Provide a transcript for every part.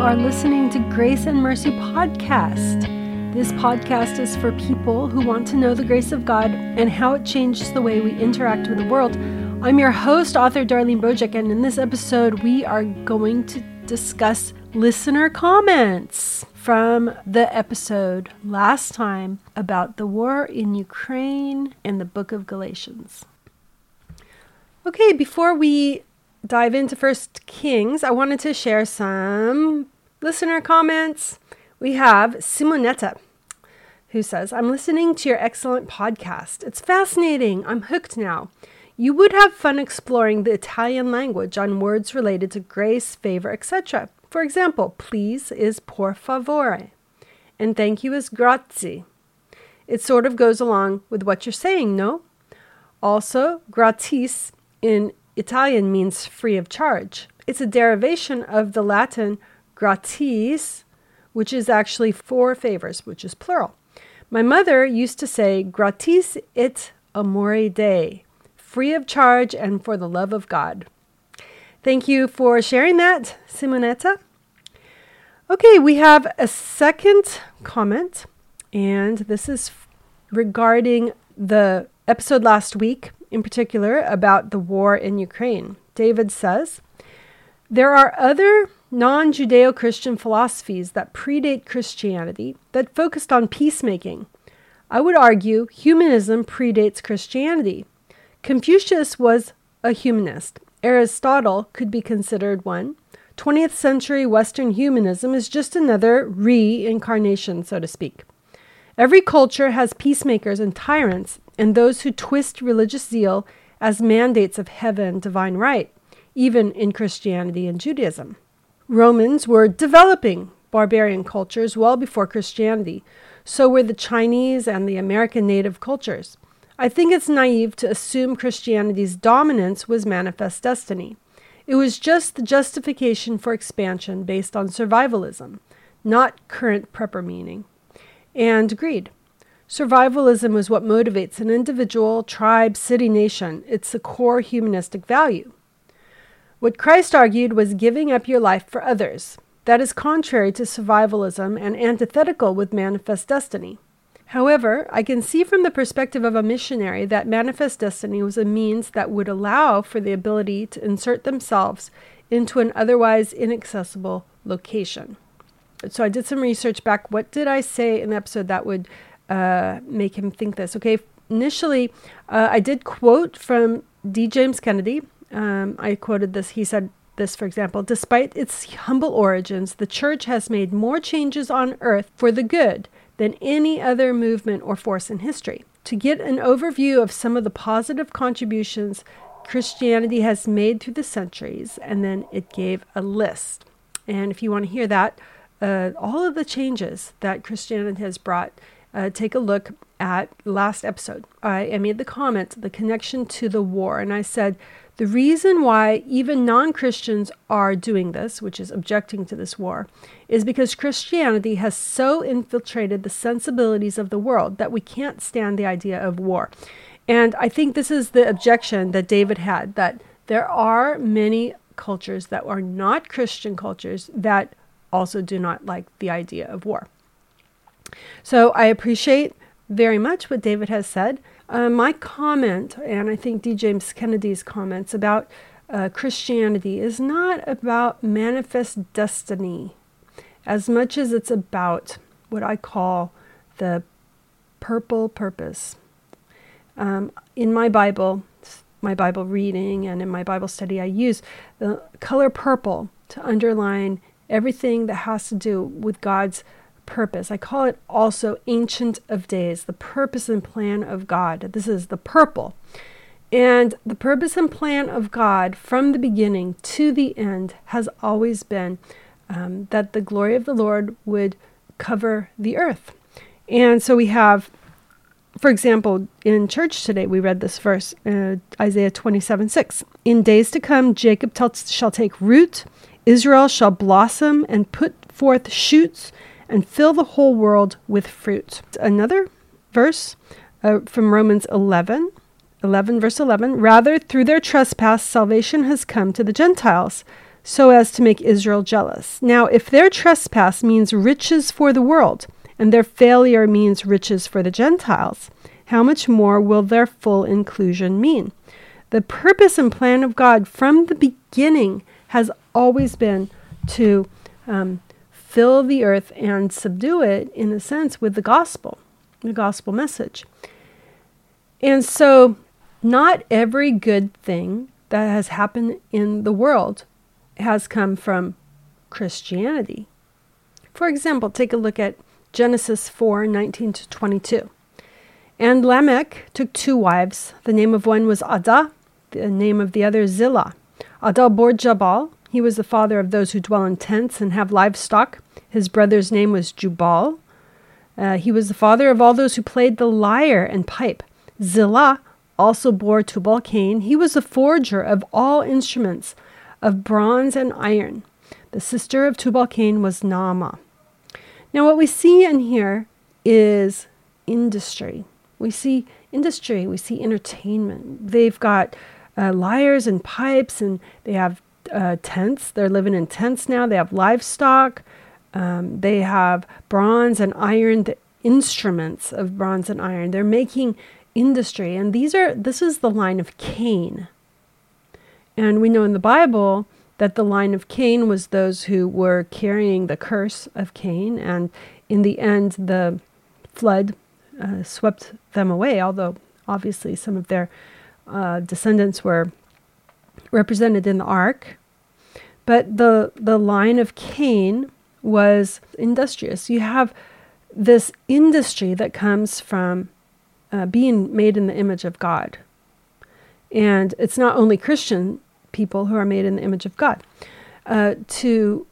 are listening to Grace and Mercy Podcast. This podcast is for people who want to know the grace of God and how it changes the way we interact with the world. I'm your host, author Darlene Bojek, and in this episode, we are going to discuss listener comments from the episode last time about the war in Ukraine and the book of Galatians. Okay, before we dive into First Kings, I wanted to share some listener comments. We have Simonetta, who says, I'm listening to your excellent podcast. It's fascinating. I'm hooked now. You would have fun exploring the Italian language on words related to grace, favor, etc. For example, please is por favore, and thank you is grazie. It sort of goes along with what you're saying, no? Also, gratis in Italian means free of charge. It's a derivation of the Latin gratis, which is actually for favors, which is plural. My mother used to say gratis et amore Dei, free of charge and for the love of God. Thank you for sharing that, Simonetta. Okay, we have a second comment, and this is regarding the episode last week in particular about the war in Ukraine. David says, There are other non Judeo Christian philosophies that predate Christianity that focused on peacemaking. I would argue humanism predates Christianity. Confucius was a humanist. Aristotle could be considered one. 20th century Western humanism is just another reincarnation, so to speak. Every culture has peacemakers and tyrants, and those who twist religious zeal as mandates of heaven divine right, even in Christianity and Judaism. Romans were developing barbarian cultures well before Christianity. So were the Chinese and the American native cultures. I think it's naive to assume Christianity's dominance was manifest destiny. It was just the justification for expansion based on survivalism, not current prepper meaning, and greed. Survivalism is what motivates an individual, tribe, city, nation. It's the core humanistic value. What Christ argued was giving up your life for others. That is contrary to survivalism and antithetical with manifest destiny. However, I can see from the perspective of a missionary that manifest destiny was a means that would allow for the ability to insert themselves into an otherwise inaccessible location. So I did some research back. What did I say in the episode that would uh, make him think this. Okay, initially, uh, I did quote from D. James Kennedy. Um, I quoted this. He said this, for example Despite its humble origins, the church has made more changes on earth for the good than any other movement or force in history. To get an overview of some of the positive contributions Christianity has made through the centuries, and then it gave a list. And if you want to hear that, uh, all of the changes that Christianity has brought uh, take a look at last episode. I, I made the comment, the connection to the war, and I said the reason why even non Christians are doing this, which is objecting to this war, is because Christianity has so infiltrated the sensibilities of the world that we can't stand the idea of war. And I think this is the objection that David had that there are many cultures that are not Christian cultures that also do not like the idea of war. So I appreciate very much what David has said. Uh, my comment, and I think D. James Kennedy's comments about uh, Christianity, is not about manifest destiny as much as it's about what I call the purple purpose. Um, in my Bible, my Bible reading, and in my Bible study, I use the color purple to underline everything that has to do with God's purpose. I call it also Ancient of Days, the purpose and plan of God. This is the purple. And the purpose and plan of God from the beginning to the end has always been um, that the glory of the Lord would cover the earth. And so we have, for example, in church today, we read this verse, uh, Isaiah 27 6. In days to come, Jacob t- shall take root, Israel shall blossom and put forth shoots and fill the whole world with fruit. Another verse uh, from Romans 11, 11, verse 11 Rather, through their trespass, salvation has come to the Gentiles, so as to make Israel jealous. Now, if their trespass means riches for the world, and their failure means riches for the Gentiles, how much more will their full inclusion mean? The purpose and plan of God from the beginning has always been to um, fill the earth and subdue it, in a sense, with the gospel, the gospel message. And so, not every good thing that has happened in the world has come from Christianity. For example, take a look at Genesis 4 19 to 22. And Lamech took two wives. The name of one was Adah, the name of the other Zillah. Adah bore Jabal. He was the father of those who dwell in tents and have livestock. His brother's name was Jubal. Uh, he was the father of all those who played the lyre and pipe. Zillah also bore Tubal Cain. He was the forger of all instruments of bronze and iron. The sister of Tubal Cain was Naamah. Now, what we see in here is industry. We see industry, we see entertainment. They've got uh, lyres and pipes, and they have uh, tents. They're living in tents now. They have livestock. Um, they have bronze and iron instruments of bronze and iron. They're making industry, and these are this is the line of Cain. And we know in the Bible that the line of Cain was those who were carrying the curse of Cain, and in the end, the flood uh, swept them away, although obviously some of their uh, descendants were represented in the ark. But the, the line of Cain was industrious. You have this industry that comes from uh, being made in the image of God. And it's not only Christian people who are made in the image of God. Uh, to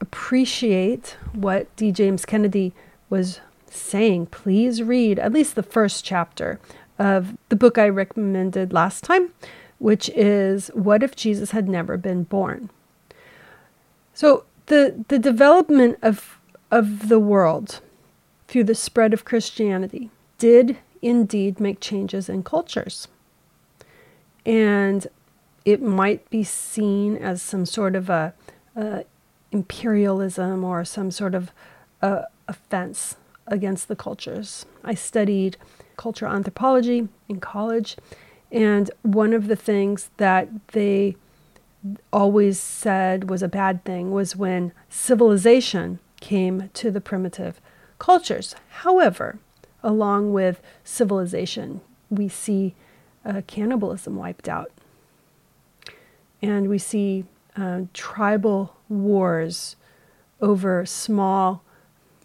appreciate what D. James Kennedy was saying, please read at least the first chapter of the book I recommended last time, which is What If Jesus Had Never Been Born? So, the, the development of, of the world through the spread of Christianity did indeed make changes in cultures. And it might be seen as some sort of a, a imperialism or some sort of uh, offense against the cultures. I studied cultural anthropology in college, and one of the things that they always said was a bad thing was when civilization came to the primitive cultures. However, along with civilization, we see uh, cannibalism wiped out. And we see uh, tribal wars over small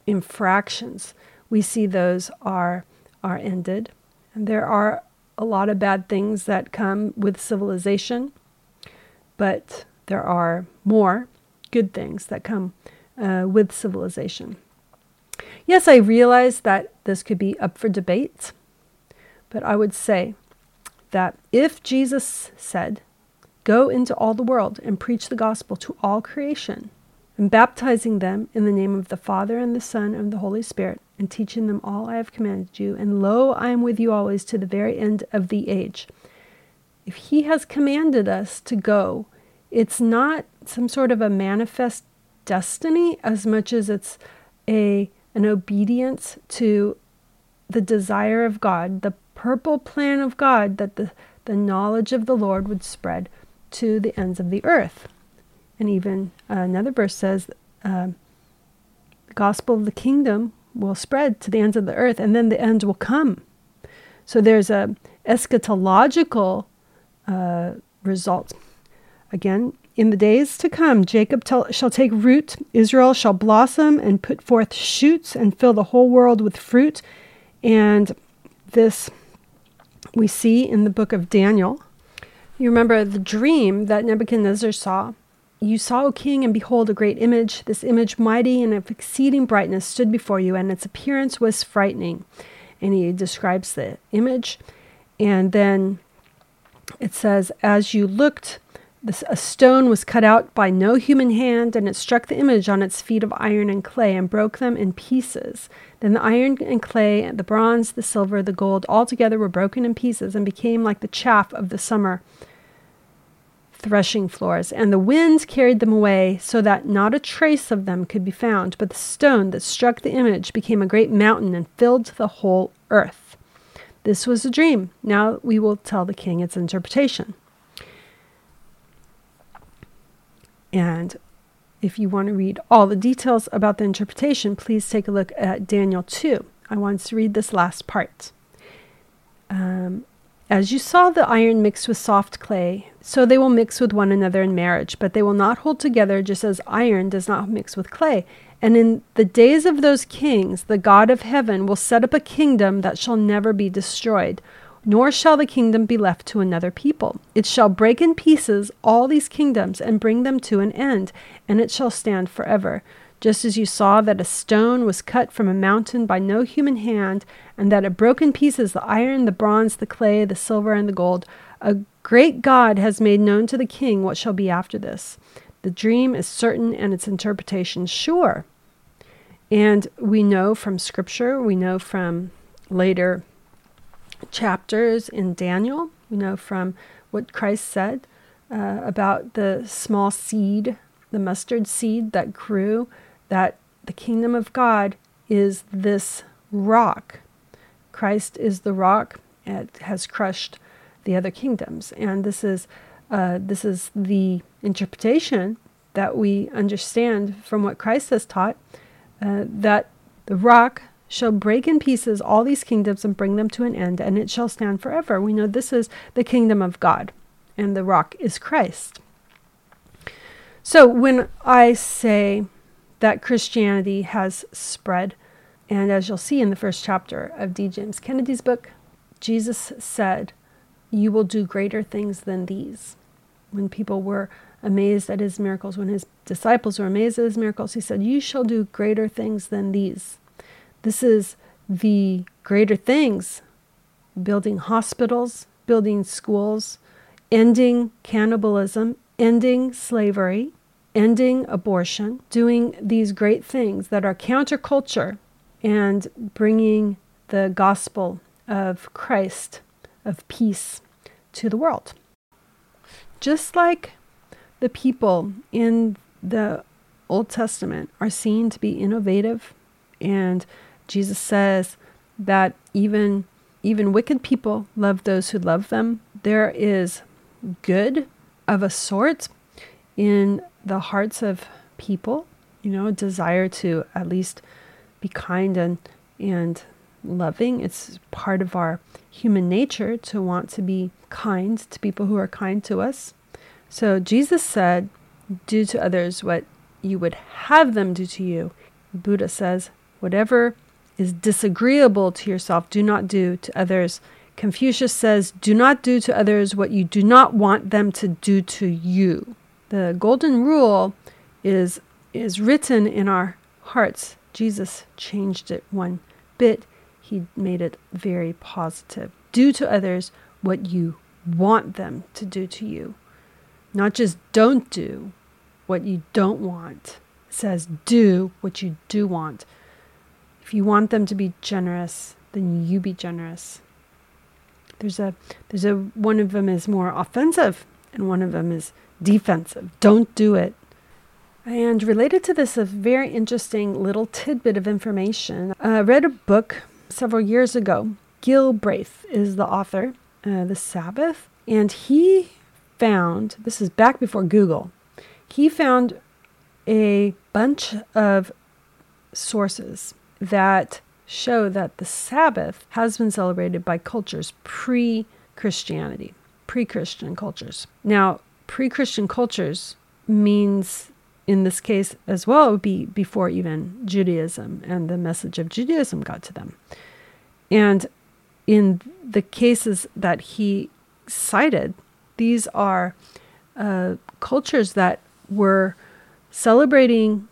infractions. We see those are, are ended. And there are a lot of bad things that come with civilization, but there are more good things that come uh, with civilization. Yes, I realize that this could be up for debate, but I would say that if Jesus said, Go into all the world and preach the gospel to all creation, and baptizing them in the name of the Father and the Son and the Holy Spirit, and teaching them all I have commanded you, and lo, I am with you always to the very end of the age. If He has commanded us to go, it's not some sort of a manifest destiny as much as it's a an obedience to the desire of God, the purple plan of God that the, the knowledge of the Lord would spread to the ends of the earth. And even uh, another verse says, uh, the gospel of the kingdom will spread to the ends of the earth, and then the end will come. So there's a eschatological uh, result. Again, in the days to come, Jacob shall take root, Israel shall blossom and put forth shoots and fill the whole world with fruit. And this we see in the book of Daniel. You remember the dream that Nebuchadnezzar saw. You saw, O king, and behold, a great image. This image, mighty and of exceeding brightness, stood before you, and its appearance was frightening. And he describes the image. And then it says, As you looked, this, a stone was cut out by no human hand, and it struck the image on its feet of iron and clay and broke them in pieces. Then the iron and clay, the bronze, the silver, the gold, all together were broken in pieces and became like the chaff of the summer threshing floors, and the winds carried them away, so that not a trace of them could be found. But the stone that struck the image became a great mountain and filled the whole earth. This was a dream. Now we will tell the king its interpretation. And if you want to read all the details about the interpretation, please take a look at Daniel 2. I want to read this last part. Um, as you saw the iron mixed with soft clay, so they will mix with one another in marriage, but they will not hold together just as iron does not mix with clay. And in the days of those kings, the God of heaven will set up a kingdom that shall never be destroyed, nor shall the kingdom be left to another people. It shall break in pieces all these kingdoms and bring them to an end, and it shall stand forever. Just as you saw that a stone was cut from a mountain by no human hand, and that it broke in pieces the iron, the bronze, the clay, the silver, and the gold, a great God has made known to the king what shall be after this. The dream is certain and its interpretation sure. And we know from scripture, we know from later chapters in Daniel, we know from what Christ said uh, about the small seed, the mustard seed that grew that the kingdom of God is this rock. Christ is the rock. It has crushed the other kingdoms, and this is uh, this is the interpretation that we understand from what Christ has taught. Uh, that the rock shall break in pieces all these kingdoms and bring them to an end, and it shall stand forever. We know this is the kingdom of God, and the rock is Christ. So when I say that Christianity has spread. And as you'll see in the first chapter of D. James Kennedy's book, Jesus said, You will do greater things than these. When people were amazed at his miracles, when his disciples were amazed at his miracles, he said, You shall do greater things than these. This is the greater things building hospitals, building schools, ending cannibalism, ending slavery, ending abortion, doing these great things that are counterculture and bringing the gospel of Christ, of peace, to the world. Just like the people in the Old Testament are seen to be innovative, and Jesus says that even even wicked people love those who love them. There is good of a sort in the hearts of people, you know, desire to at least be kind and and loving. It's part of our human nature to want to be kind to people who are kind to us. So Jesus said, Do to others what you would have them do to you. Buddha says, Whatever is disagreeable to yourself, do not do to others. Confucius says, Do not do to others what you do not want them to do to you. The golden rule is is written in our hearts. Jesus changed it one bit. He made it very positive. Do to others what you want them to do to you. Not just don't do what you don't want. It says do what you do want. If you want them to be generous, then you be generous. There's a there's a one of them is more offensive and one of them is defensive. Don't do it. And related to this, a very interesting little tidbit of information. I read a book several years ago. Gil Breth is the author, uh, The Sabbath, and he found this is back before Google. He found a bunch of sources that show that the Sabbath has been celebrated by cultures pre Christianity, pre Christian cultures. Now, pre Christian cultures means, in this case as well, it would be before even Judaism and the message of Judaism got to them. And in the cases that he cited, these are uh, cultures that were celebrating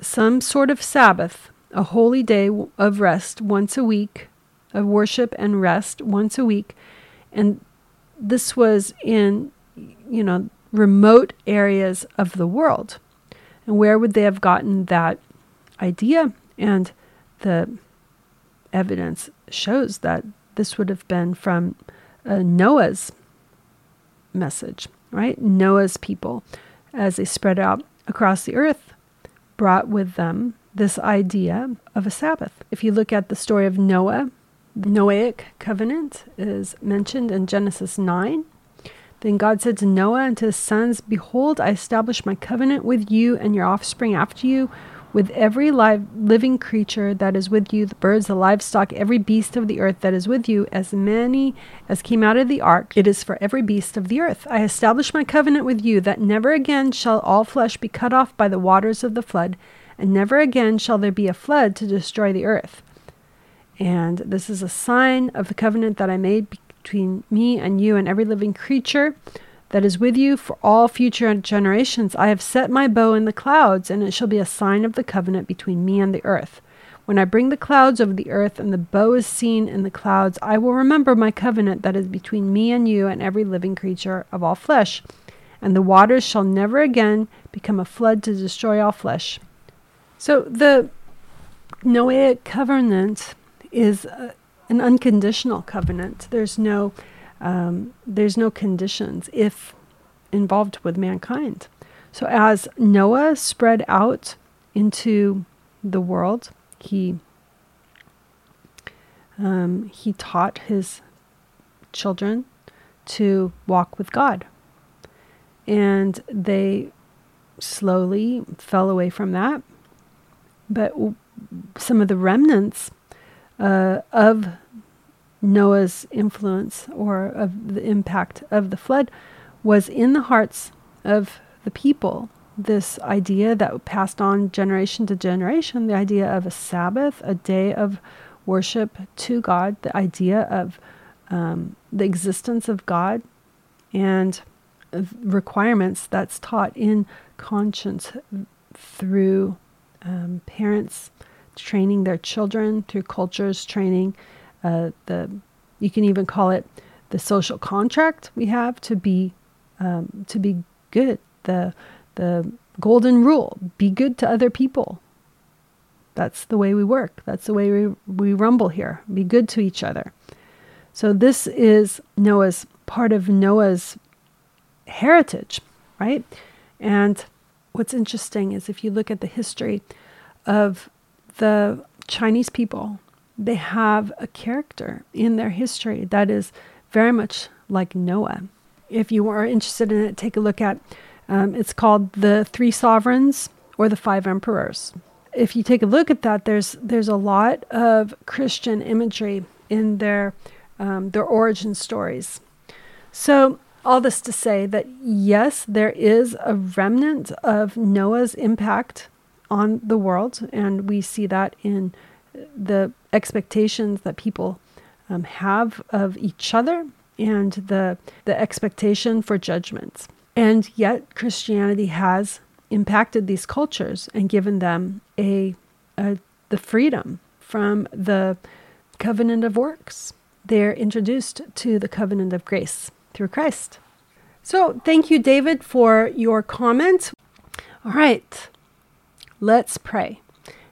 some sort of Sabbath, a holy day of rest once a week, of worship and rest once a week. And this was in you know, remote areas of the world. And where would they have gotten that idea? And the evidence shows that this would have been from uh, Noah's message. right? Noah's people, as they spread out across the earth, brought with them this idea of a Sabbath. If you look at the story of Noah, the Noahic covenant is mentioned in Genesis 9. Then God said to Noah and to his sons, Behold, I establish my covenant with you and your offspring after you, with every live, living creature that is with you, the birds, the livestock, every beast of the earth that is with you, as many as came out of the ark, it is for every beast of the earth. I establish my covenant with you, that never again shall all flesh be cut off by the waters of the flood, and never again shall there be a flood to destroy the earth. And this is a sign of the covenant that I made between me and you and every living creature that is with you for all future generations. I have set my bow in the clouds, and it shall be a sign of the covenant between me and the earth. When I bring the clouds over the earth, and the bow is seen in the clouds, I will remember my covenant that is between me and you and every living creature of all flesh. And the waters shall never again become a flood to destroy all flesh. So the Noahic covenant is uh, an unconditional covenant. There's no um, there's no conditions if involved with mankind. So as Noah spread out into the world, he um, he taught his children to walk with God, and they slowly fell away from that but some of the remnants uh, of Noah's influence or of the impact of the flood was in the hearts of the people. This idea that passed on generation to generation, the idea of a Sabbath, a day of worship to God, the idea of um, the existence of God, and requirements that's taught in conscience through um, parents training their children through cultures training uh, the you can even call it the social contract we have to be um, to be good. The the golden rule be good to other people. That's the way we work. That's the way we, we rumble here. Be good to each other. So this is noah's part of noah's heritage right? And what's interesting is if you look at the history of the Chinese people, they have a character in their history that is very much like Noah. If you are interested in it, take a look at um, it's called the Three Sovereigns or the Five Emperors. If you take a look at that, there's there's a lot of Christian imagery in their um, their origin stories. So all this to say that yes, there is a remnant of Noah's impact on the world, and we see that in the expectations that people um, have of each other and the the expectation for judgments. And yet, Christianity has impacted these cultures and given them a, a the freedom from the covenant of works. They're introduced to the covenant of grace through Christ. So, thank you, David, for your comment. All right, let's pray.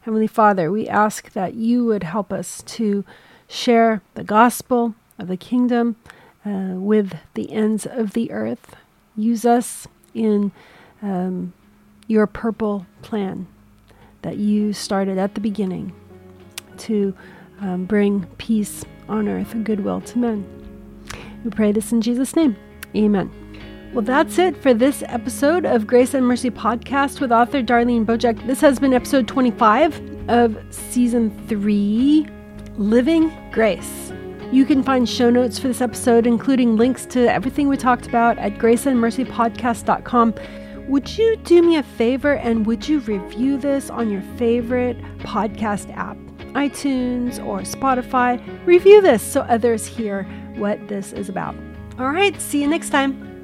Heavenly Father, we ask that you would help us to share the gospel of the kingdom uh, with the ends of the earth. Use us in um, your purple plan that you started at the beginning to um, bring peace on earth and goodwill to men. We pray this in Jesus' name. Amen. Well, that's it for this episode of Grace and Mercy podcast with author Darlene Bojek. This has been episode 25 of season 3 Living Grace. You can find show notes for this episode, including links to everything we talked about at graceandmercypodcast.com. Would you do me a favor and would you review this on your favorite podcast app, iTunes or Spotify? Review this so others hear what this is about. All right, see you next time.